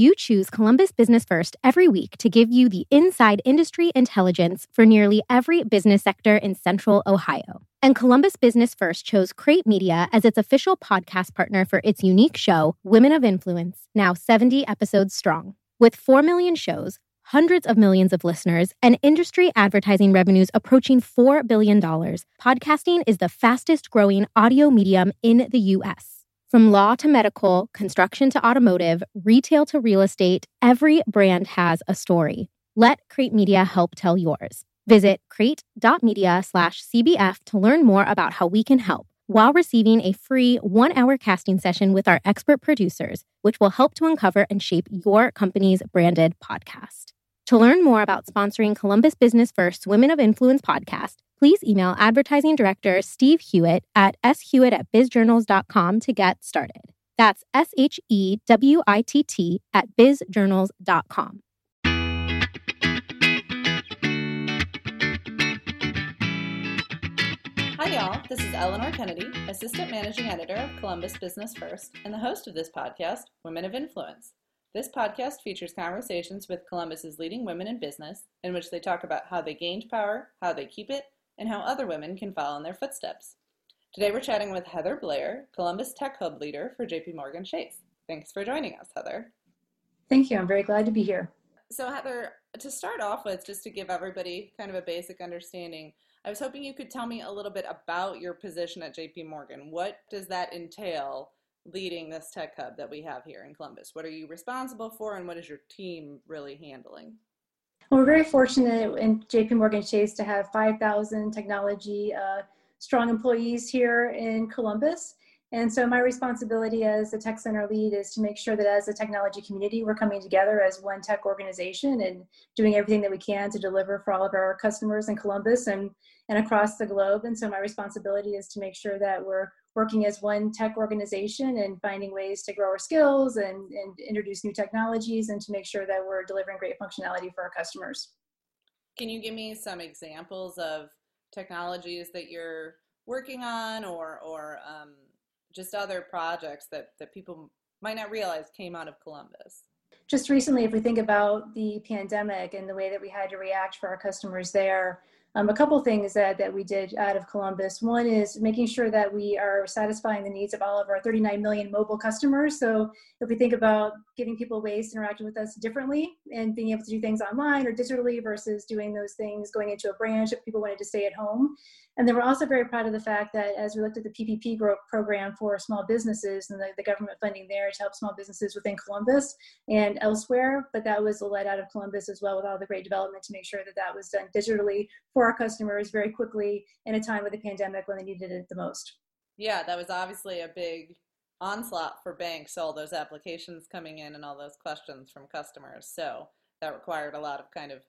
You choose Columbus Business First every week to give you the inside industry intelligence for nearly every business sector in Central Ohio. And Columbus Business First chose Crate Media as its official podcast partner for its unique show, Women of Influence, now 70 episodes strong. With 4 million shows, hundreds of millions of listeners, and industry advertising revenues approaching $4 billion, podcasting is the fastest growing audio medium in the U.S. From law to medical, construction to automotive, retail to real estate, every brand has a story. Let Crate Media help tell yours. Visit crate.media slash CBF to learn more about how we can help while receiving a free one hour casting session with our expert producers, which will help to uncover and shape your company's branded podcast. To learn more about sponsoring Columbus Business First Women of Influence podcast, please email advertising director Steve Hewitt at shewitt at bizjournals.com to get started. That's S H E W I T T at bizjournals.com. Hi, y'all. This is Eleanor Kennedy, Assistant Managing Editor of Columbus Business First, and the host of this podcast, Women of Influence. This podcast features conversations with Columbus's leading women in business, in which they talk about how they gained power, how they keep it, and how other women can follow in their footsteps. Today we're chatting with Heather Blair, Columbus Tech Hub leader for JP Morgan Chase. Thanks for joining us, Heather. Thank you. I'm very glad to be here. So, Heather, to start off with, just to give everybody kind of a basic understanding, I was hoping you could tell me a little bit about your position at JP Morgan. What does that entail leading this tech hub that we have here in Columbus? What are you responsible for, and what is your team really handling? We're very fortunate in JP Morgan Chase to have 5,000 technology uh, strong employees here in Columbus. And so my responsibility as the tech center lead is to make sure that as a technology community, we're coming together as one tech organization and doing everything that we can to deliver for all of our customers in Columbus and, and across the globe. And so my responsibility is to make sure that we're working as one tech organization and finding ways to grow our skills and, and introduce new technologies and to make sure that we're delivering great functionality for our customers. Can you give me some examples of technologies that you're working on or, or um, just other projects that, that people might not realize came out of Columbus? Just recently, if we think about the pandemic and the way that we had to react for our customers there, um, a couple things that, that we did out of Columbus. One is making sure that we are satisfying the needs of all of our 39 million mobile customers. So if we think about giving people ways to interact with us differently and being able to do things online or digitally versus doing those things going into a branch if people wanted to stay at home. And then we're also very proud of the fact that as we looked at the PPP program for small businesses and the, the government funding there to help small businesses within Columbus and elsewhere, but that was led out of Columbus as well with all the great development to make sure that that was done digitally for our customers very quickly in a time of the pandemic when they needed it the most. Yeah, that was obviously a big onslaught for banks, all those applications coming in and all those questions from customers. So that required a lot of kind of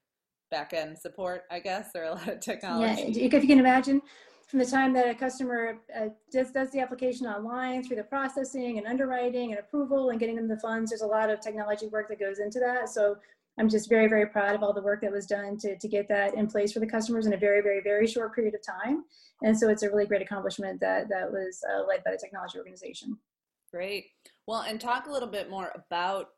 back end support, I guess, or a lot of technology. Yeah, if you can imagine, from the time that a customer uh, does, does the application online through the processing and underwriting and approval and getting them the funds, there's a lot of technology work that goes into that. So I'm just very, very proud of all the work that was done to, to get that in place for the customers in a very, very, very short period of time. And so it's a really great accomplishment that, that was uh, led by the technology organization. Great. Well, and talk a little bit more about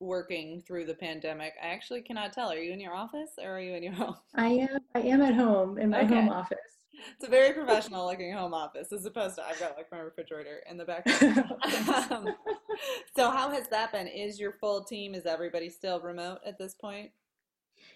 working through the pandemic. I actually cannot tell. Are you in your office or are you in your home? I am. I am at home in my okay. home office. It's a very professional looking home office as opposed to I've got like my refrigerator in the back. um, so how has that been? Is your full team? Is everybody still remote at this point?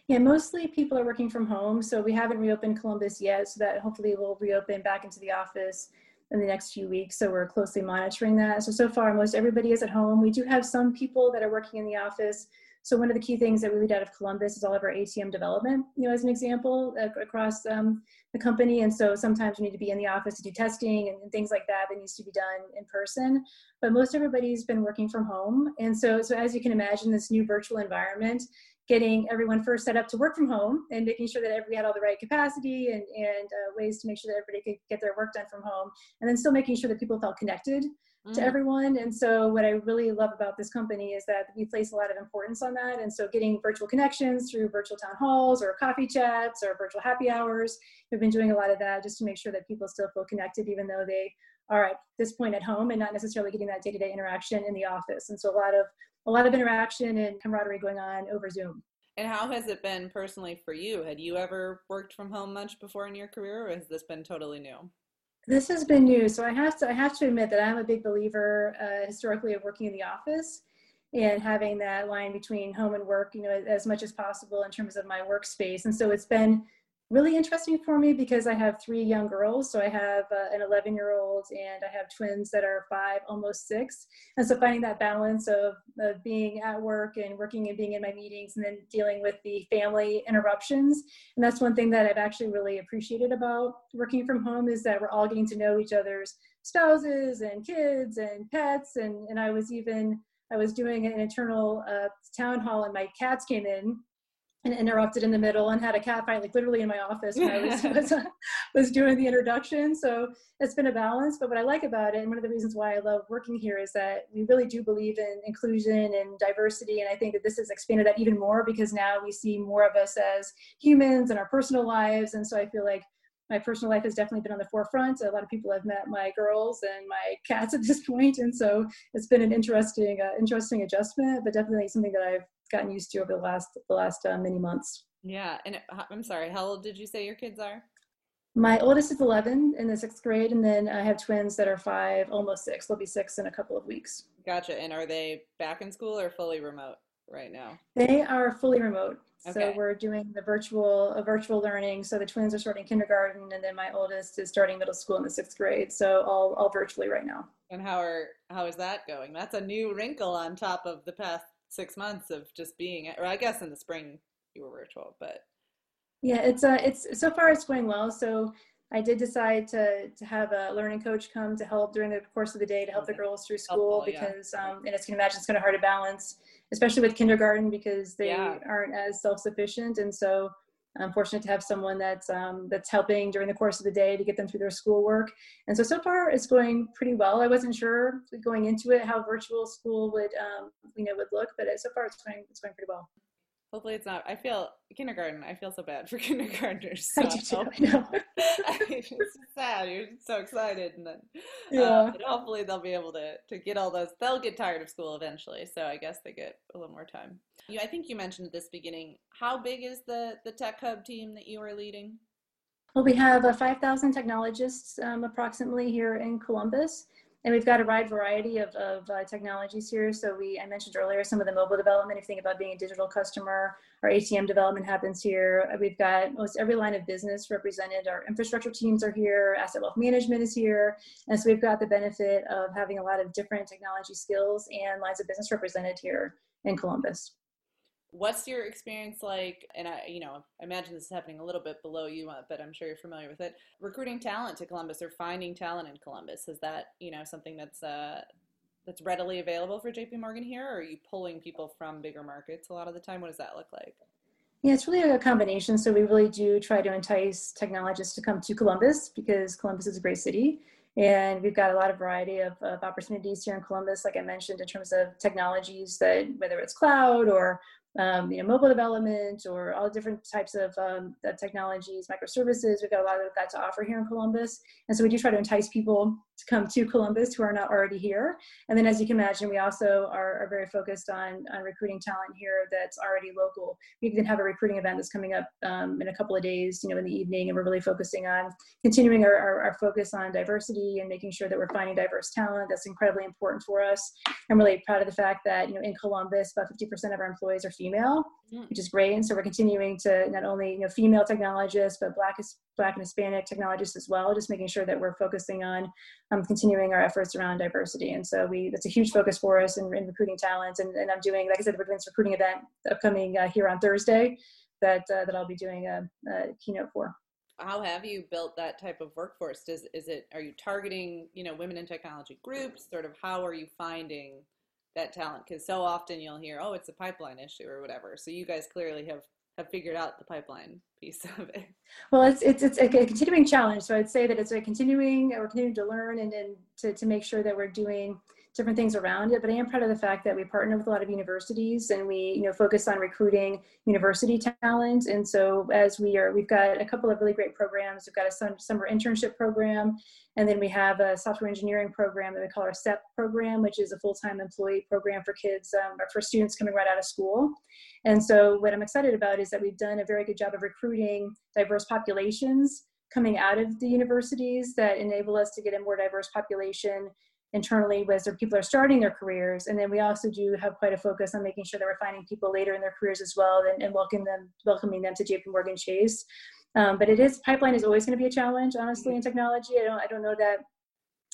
Yeah, mostly people are working from home. So we haven't reopened Columbus yet. So that hopefully we'll reopen back into the office in the next few weeks. So we're closely monitoring that. So, so far, most everybody is at home. We do have some people that are working in the office. So one of the key things that we lead out of Columbus is all of our ATM development, you know, as an example, across um, the company. And so sometimes we need to be in the office to do testing and, and, things like that that needs to be done in person. But most everybody's been working from home. And so, so as you can imagine, this new virtual environment getting everyone first set up to work from home and making sure that everybody had all the right capacity and, and uh, ways to make sure that everybody could get their work done from home and then still making sure that people felt connected mm. to everyone and so what i really love about this company is that we place a lot of importance on that and so getting virtual connections through virtual town halls or coffee chats or virtual happy hours we've been doing a lot of that just to make sure that people still feel connected even though they are at this point at home and not necessarily getting that day-to-day interaction in the office. And so a lot of a lot of interaction and camaraderie going on over Zoom. And how has it been personally for you? Had you ever worked from home much before in your career, or has this been totally new? This has been new. So I have to I have to admit that I'm a big believer uh, historically of working in the office and having that line between home and work, you know, as much as possible in terms of my workspace. And so it's been really interesting for me because I have three young girls. So I have uh, an 11 year old and I have twins that are five, almost six. And so finding that balance of, of being at work and working and being in my meetings and then dealing with the family interruptions. And that's one thing that I've actually really appreciated about working from home is that we're all getting to know each other's spouses and kids and pets. And, and I was even, I was doing an internal uh, town hall and my cats came in and interrupted in the middle and had a cat fight like literally in my office when I was was, was, doing the introduction. So it's been a balance. But what I like about it, and one of the reasons why I love working here, is that we really do believe in inclusion and diversity. And I think that this has expanded that even more because now we see more of us as humans in our personal lives. And so I feel like my personal life has definitely been on the forefront. A lot of people have met my girls and my cats at this point, and so it's been an interesting, uh, interesting adjustment, but definitely something that I've gotten used to over the last the last uh, many months. Yeah, and I'm sorry, how old did you say your kids are? My oldest is 11 in the sixth grade, and then I have twins that are five, almost six. They'll be six in a couple of weeks. Gotcha. And are they back in school or fully remote right now? They are fully remote. Okay. So we're doing the virtual a virtual learning. So the twins are starting kindergarten, and then my oldest is starting middle school in the sixth grade. So all all virtually right now. And how are how is that going? That's a new wrinkle on top of the past six months of just being, or I guess in the spring you were virtual, but yeah, it's uh, it's so far it's going well. So I did decide to to have a learning coach come to help during the course of the day to help the girls through school because yeah. um, and as you can imagine it's kind of hard to balance, especially with kindergarten because they yeah. aren't as self sufficient, and so I'm fortunate to have someone that's um, that's helping during the course of the day to get them through their schoolwork. And so so far it's going pretty well. I wasn't sure going into it how virtual school would um, you know would look, but so far it's going it's going pretty well. Hopefully it's not. I feel kindergarten. I feel so bad for kindergartners. So I do too. I know. it's sad. You're so excited, and then yeah. Uh, hopefully they'll be able to to get all those. They'll get tired of school eventually, so I guess they get a little more time. You, I think you mentioned at this beginning. How big is the the tech hub team that you are leading? Well, we have uh, 5,000 technologists um, approximately here in Columbus and we've got a wide variety of, of uh, technologies here. So we, I mentioned earlier, some of the mobile development, if you think about being a digital customer, our ATM development happens here. We've got most every line of business represented. Our infrastructure teams are here, asset wealth management is here. And so we've got the benefit of having a lot of different technology skills and lines of business represented here in Columbus. What's your experience like? And I, you know, I imagine this is happening a little bit below you, uh, but I'm sure you're familiar with it. Recruiting talent to Columbus or finding talent in Columbus is that you know something that's uh, that's readily available for JP Morgan here, or are you pulling people from bigger markets a lot of the time? What does that look like? Yeah, it's really a combination. So we really do try to entice technologists to come to Columbus because Columbus is a great city. And we've got a lot of variety of, of opportunities here in Columbus, like I mentioned, in terms of technologies that whether it's cloud or um, you know, mobile development or all different types of, um, technologies, microservices. We've got a lot of that to offer here in Columbus. And so we do try to entice people to come to Columbus who are not already here. And then as you can imagine, we also are, are very focused on, on recruiting talent here that's already local. We even have a recruiting event that's coming up um, in a couple of days, you know, in the evening, and we're really focusing on continuing our, our, our focus on diversity and making sure that we're finding diverse talent. That's incredibly important for us. I'm really proud of the fact that, you know, in Columbus, about 50% of our employees are female, mm. which is great. And so we're continuing to not only you know female technologists, but black black and Hispanic technologists as well, just making sure that we're focusing on um, continuing our efforts around diversity. And so we that's a huge focus for us in, in recruiting talent. And, and, I'm doing, like I said, doing this recruiting event upcoming uh, here on Thursday that uh, that I'll be doing a, a keynote for how have you built that type of workforce does is it are you targeting you know women in technology groups sort of how are you finding that talent because so often you'll hear oh it's a pipeline issue or whatever. So you guys clearly have have figured out the pipeline piece of it. Well it's it's, it's a continuing challenge. So i'd say that it's a continuing we're continuing to learn and, and to, to make sure that we're doing different things around it. But I am proud of the fact that we partner with a lot of universities and we, you know, focus on recruiting university talent. And so as we are, we've got a couple of really great programs. We've got a summer internship program, and then we have a software engineering program that we call our STEP program, which is a full-time employee program for kids, um, for students coming right out of school. And so what I'm excited about is that we've done a very good job of recruiting diverse populations coming out of the universities that enable us to get a more diverse population internally as their people are starting their careers. And then we also do have quite a focus on making sure that we're finding people later in their careers as well and, and welcoming them, welcoming them to JP Morgan Chase. Um, but it is pipeline is always going to be a challenge, honestly, in technology. I don't I don't know that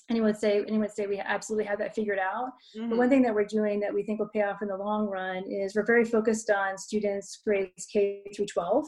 anyone would say anyone would say we absolutely have that figured out. Mm-hmm. But one thing that we're doing that we think will pay off in the long run is we're very focused on students grades K through 12.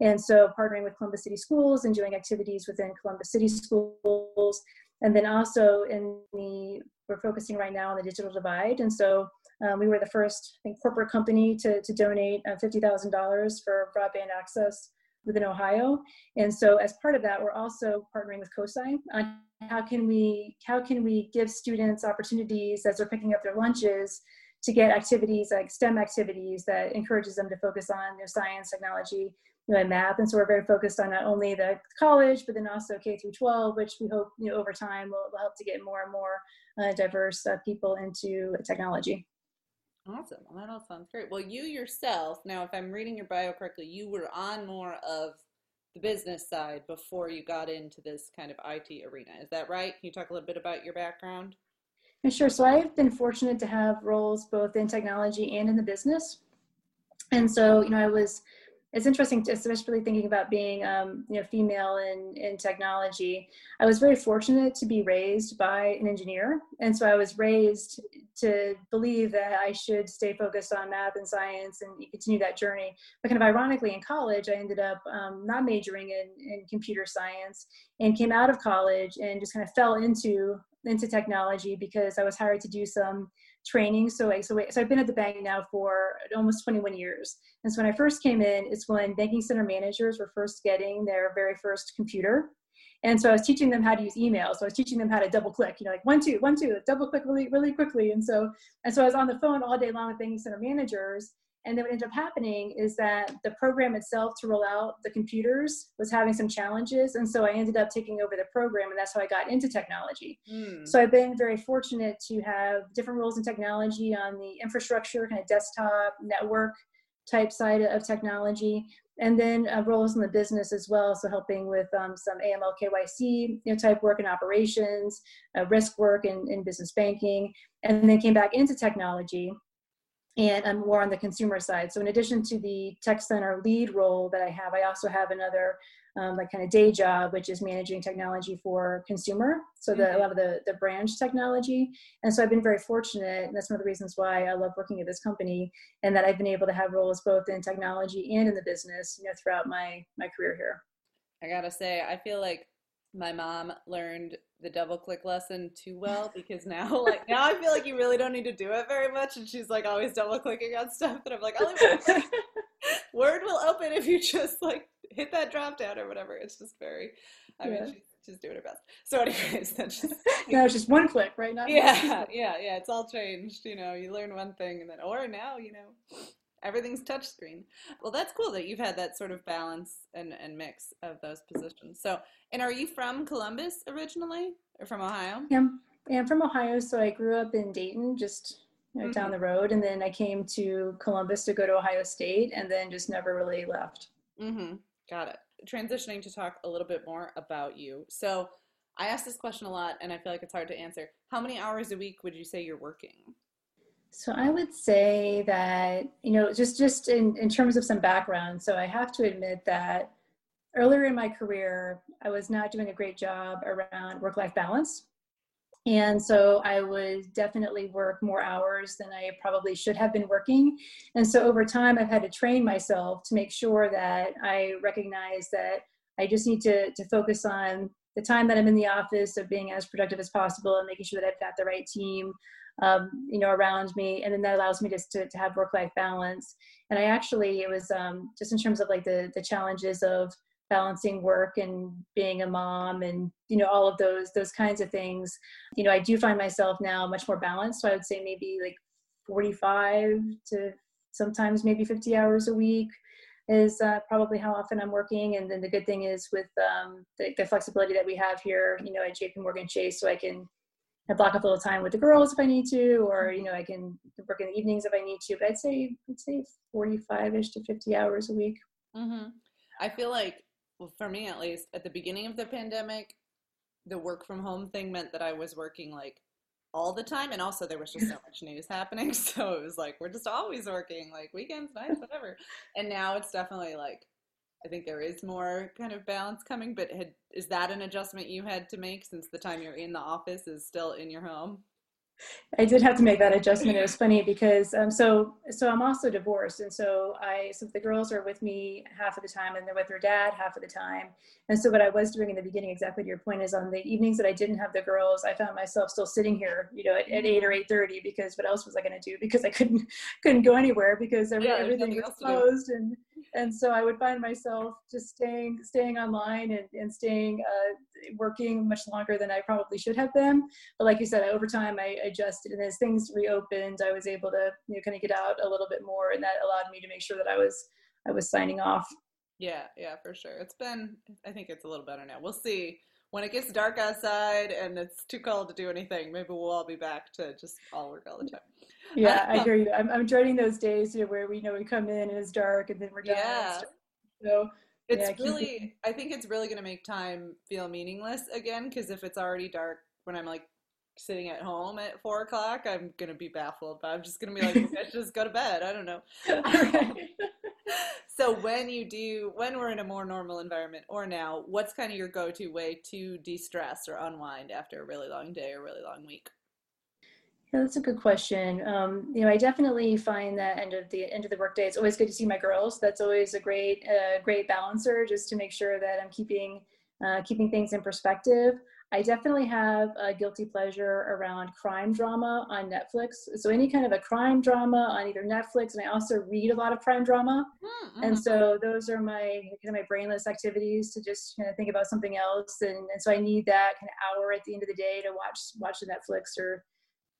And so partnering with Columbus City Schools and doing activities within Columbus City Schools and then also in the, we're focusing right now on the digital divide. And so um, we were the first I think, corporate company to, to donate uh, $50,000 for broadband access within Ohio. And so as part of that, we're also partnering with COSI on how can we, how can we give students opportunities as they're picking up their lunches to get activities like STEM activities that encourages them to focus on their science, technology, you know, math. And so we're very focused on not only the college, but then also K through 12, which we hope, you know, over time will, will help to get more and more uh, diverse uh, people into technology. Awesome. Well, that all sounds great. Well, you yourself, now, if I'm reading your bio correctly, you were on more of the business side before you got into this kind of IT arena. Is that right? Can you talk a little bit about your background? Yeah, sure. So I've been fortunate to have roles both in technology and in the business. And so, you know, I was it's interesting, to, especially thinking about being, um, you know, female in, in technology. I was very fortunate to be raised by an engineer. And so I was raised to believe that I should stay focused on math and science and continue that journey. But kind of ironically, in college, I ended up um, not majoring in, in computer science and came out of college and just kind of fell into into technology because I was hired to do some training. So, like, so, so I've been at the bank now for almost 21 years. And so when I first came in, it's when banking center managers were first getting their very first computer. And so I was teaching them how to use email. So I was teaching them how to double click, you know, like one, two, one, two, double click really, really quickly. And so, and so I was on the phone all day long with banking center managers and then what ended up happening is that the program itself to roll out the computers was having some challenges. And so I ended up taking over the program, and that's how I got into technology. Mm. So I've been very fortunate to have different roles in technology on the infrastructure, kind of desktop, network type side of technology, and then uh, roles in the business as well. So helping with um, some AML KYC you know, type work in operations, uh, risk work in, in business banking, and then came back into technology and I'm more on the consumer side. So in addition to the tech center lead role that I have, I also have another um, like kind of day job, which is managing technology for consumer. So the, mm-hmm. a lot of the, the branch technology. And so I've been very fortunate. And that's one of the reasons why I love working at this company and that I've been able to have roles both in technology and in the business, you know, throughout my, my career here. I gotta say, I feel like my mom learned the double click lesson too well because now like now I feel like you really don't need to do it very much and she's like always double clicking on stuff and I'm like only word will open if you just like hit that drop down or whatever. It's just very I yeah. mean she's, she's doing her best. So anyways that's just No, it's just one click, right? now yeah, yeah, yeah. It's all changed. You know, you learn one thing and then or now, you know, everything's touchscreen. Well, that's cool that you've had that sort of balance and, and mix of those positions. So, and are you from Columbus originally or from Ohio? Yeah, I'm from Ohio. So I grew up in Dayton, just you know, mm-hmm. down the road. And then I came to Columbus to go to Ohio State and then just never really left. Mm-hmm. Got it. Transitioning to talk a little bit more about you. So I ask this question a lot and I feel like it's hard to answer. How many hours a week would you say you're working? So I would say that, you know, just just in, in terms of some background, so I have to admit that earlier in my career, I was not doing a great job around work-life balance. And so I would definitely work more hours than I probably should have been working. And so over time, I've had to train myself to make sure that I recognize that I just need to, to focus on the time that I'm in the office of being as productive as possible and making sure that I've got the right team um, you know, around me. And then that allows me just to, to have work-life balance. And I actually, it was um, just in terms of like the, the challenges of balancing work and being a mom and you know all of those those kinds of things you know i do find myself now much more balanced so i would say maybe like 45 to sometimes maybe 50 hours a week is uh, probably how often I'm working. And then the good thing is with um, the, the, flexibility that we have here, you know, at JP Morgan Chase, so I can I block up a little time with the girls if I need to, or you know, I can work in the evenings if I need to. But I'd say I'd say 45ish to 50 hours a week. Mm-hmm. I feel like, well, for me at least, at the beginning of the pandemic, the work from home thing meant that I was working like all the time and also there was just so much news happening so it was like we're just always working like weekends nights whatever and now it's definitely like i think there is more kind of balance coming but had, is that an adjustment you had to make since the time you're in the office is still in your home I did have to make that adjustment. It was funny because um, so so I'm also divorced, and so I so the girls are with me half of the time, and they're with their dad half of the time. And so what I was doing in the beginning, exactly to your point, is on the evenings that I didn't have the girls, I found myself still sitting here, you know, at, at eight or eight thirty because what else was I going to do? Because I couldn't couldn't go anywhere because every, yeah, everything was closed, and and so I would find myself just staying staying online and, and staying uh, working much longer than I probably should have been. But like you said, over time I adjusted, and as things reopened, I was able to you know kind of get out a little bit more, and that allowed me to make sure that I was I was signing off. Yeah, yeah, for sure. It's been I think it's a little better now. We'll see when it gets dark outside and it's too cold to do anything, maybe we'll all be back to just all work all the time. Yeah, I um, hear you. I'm, I'm dreading those days you know, where we know we come in and it's dark and then we're done. Yeah. So it's yeah, really, I think it's really going to make time feel meaningless again because if it's already dark when I'm like sitting at home at four o'clock, I'm going to be baffled. But I'm just going to be like, let's just go to bed. I don't know. so when you do when we're in a more normal environment or now what's kind of your go-to way to de-stress or unwind after a really long day or really long week yeah, that's a good question. Um, you know, I definitely find that end of the end of the workday, it's always good to see my girls. That's always a great, uh, great balancer, just to make sure that I'm keeping uh, keeping things in perspective. I definitely have a guilty pleasure around crime drama on Netflix. So any kind of a crime drama on either Netflix, and I also read a lot of crime drama. Mm-hmm. And so those are my kind of my brainless activities to just kind of think about something else. And, and so I need that kind of hour at the end of the day to watch watch the Netflix or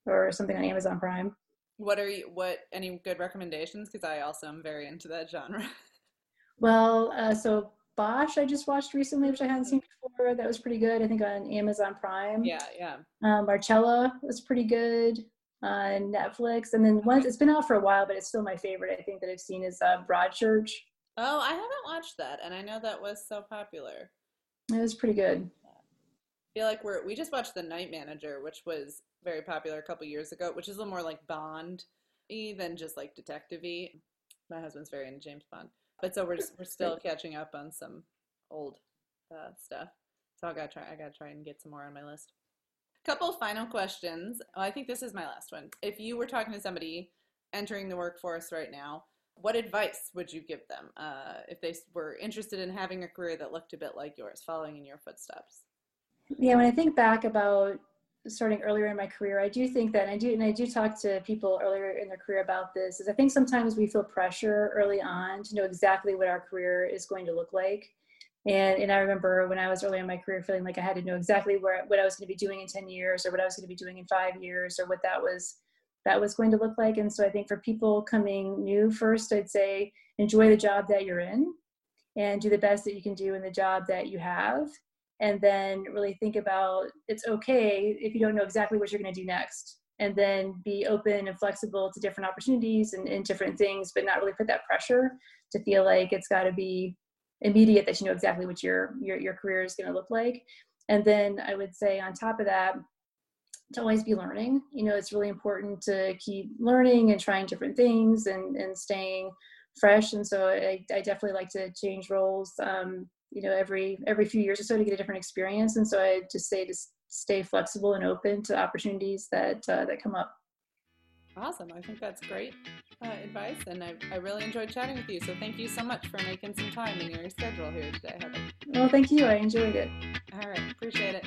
or something on Amazon Prime. What are you? What any good recommendations? Because I also am very into that genre. well, uh, so Bosch I just watched recently, which I hadn't seen before. That was pretty good. I think on Amazon Prime. Yeah, yeah. Um, Marcella was pretty good on Netflix, and then once it's been out for a while, but it's still my favorite. I think that I've seen is uh, Broadchurch. Oh, I haven't watched that, and I know that was so popular. It was pretty good. I feel like we're we just watched The Night Manager, which was very popular a couple years ago, which is a little more like Bond than just like detective My husband's very into James Bond. But so we're we're still catching up on some old uh, stuff. So I gotta try. I gotta try and get some more on my list. A Couple final questions. Oh, I think this is my last one. If you were talking to somebody entering the workforce right now, what advice would you give them uh, if they were interested in having a career that looked a bit like yours, following in your footsteps? Yeah, when I think back about starting earlier in my career, I do think that, I do, and I do talk to people earlier in their career about this, is I think sometimes we feel pressure early on to know exactly what our career is going to look like. And, and I remember when I was early in my career feeling like I had to know exactly where, what I was going to be doing in 10 years or what I was going to be doing in five years or what that was, that was going to look like. And so I think for people coming new first, I'd say enjoy the job that you're in and do the best that you can do in the job that you have and then really think about it's okay if you don't know exactly what you're going to do next. And then be open and flexible to different opportunities and, and different things but not really put that pressure to feel like it's got to be immediate that you know exactly what your your, your career is going to look like. And then i would say on top of that to always be learning. You know it's really important to keep learning and trying different things and and staying fresh. And so i, I definitely like to change roles um, you know every every few years or so to get a different experience. And so i just say to stay flexible and open to opportunities that uh, that come up. Awesome. I think that's great uh, advice and I, I really enjoyed chatting with you. So thank you so much for making some time in your schedule here today heather. Well thank you. I enjoyed it. All right. Appreciate it